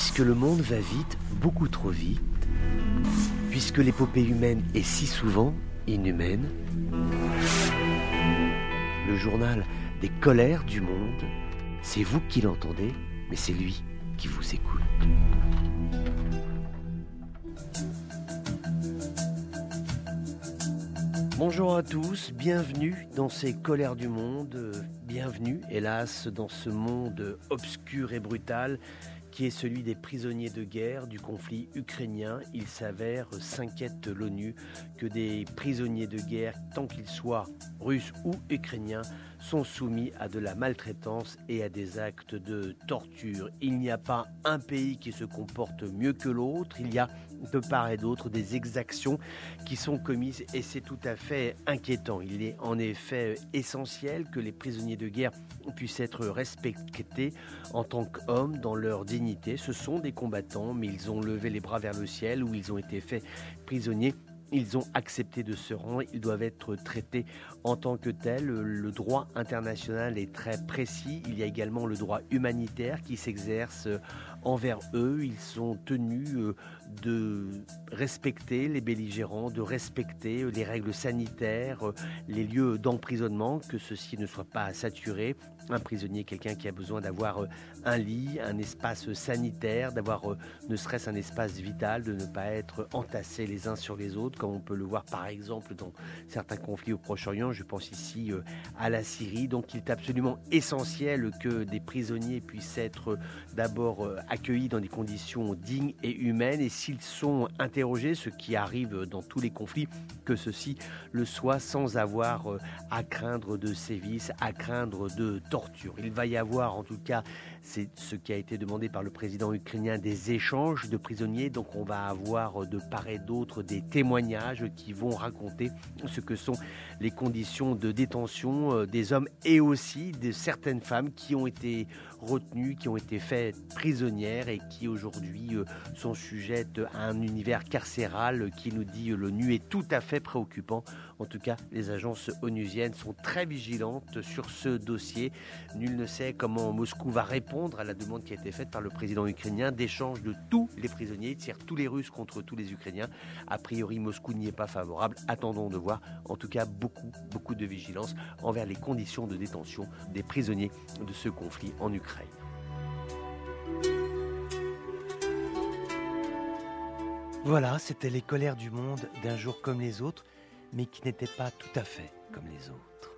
Puisque le monde va vite, beaucoup trop vite, puisque l'épopée humaine est si souvent inhumaine, le journal des colères du monde, c'est vous qui l'entendez, mais c'est lui qui vous écoute. Bonjour à tous, bienvenue dans ces colères du monde, bienvenue hélas dans ce monde obscur et brutal qui est celui des prisonniers de guerre du conflit ukrainien. Il s'avère, s'inquiète l'ONU, que des prisonniers de guerre, tant qu'ils soient russes ou ukrainiens, sont soumis à de la maltraitance et à des actes de torture. Il n'y a pas un pays qui se comporte mieux que l'autre, il y a de part et d'autre des exactions qui sont commises et c'est tout à fait inquiétant. Il est en effet essentiel que les prisonniers de guerre puissent être respectés en tant qu'hommes dans leur dignité. Ce sont des combattants, mais ils ont levé les bras vers le ciel ou ils ont été faits prisonniers ils ont accepté de se rendre, ils doivent être traités en tant que tels. Le droit international est très précis. Il y a également le droit humanitaire qui s'exerce envers eux. Ils sont tenus euh, de respecter les belligérants, de respecter euh, les règles sanitaires, euh, les lieux d'emprisonnement, que ceci ne soit pas saturé. Un prisonnier, quelqu'un qui a besoin d'avoir un lit, un espace sanitaire, d'avoir ne serait-ce un espace vital, de ne pas être entassés les uns sur les autres, comme on peut le voir par exemple dans certains conflits au Proche-Orient. Je pense ici à la Syrie. Donc il est absolument essentiel que des prisonniers puissent être d'abord accueillis dans des conditions dignes et humaines et s'ils sont interrogés, ce qui arrive dans tous les conflits, que ceci le soit sans avoir euh, à craindre de sévices, à craindre de torture. Il va y avoir en tout cas, c'est ce qui a été demandé par le président ukrainien, des échanges de prisonniers. Donc on va avoir de part et d'autre des témoignages qui vont raconter ce que sont les conditions de détention euh, des hommes et aussi de certaines femmes qui ont été retenues, qui ont été faites prisonnières et qui aujourd'hui euh, sont sujettes à un univers carcéral qui nous dit l'ONU est tout à fait préoccupant. En tout cas, les agences onusiennes sont très vigilantes sur ce dossier. Nul ne sait comment Moscou va répondre à la demande qui a été faite par le président ukrainien d'échange de tous les prisonniers, de tous les Russes contre tous les Ukrainiens. A priori, Moscou n'y est pas favorable. Attendons de voir. En tout cas, beaucoup, beaucoup de vigilance envers les conditions de détention des prisonniers de ce conflit en Ukraine. Voilà, c'était les colères du monde d'un jour comme les autres, mais qui n'étaient pas tout à fait comme les autres.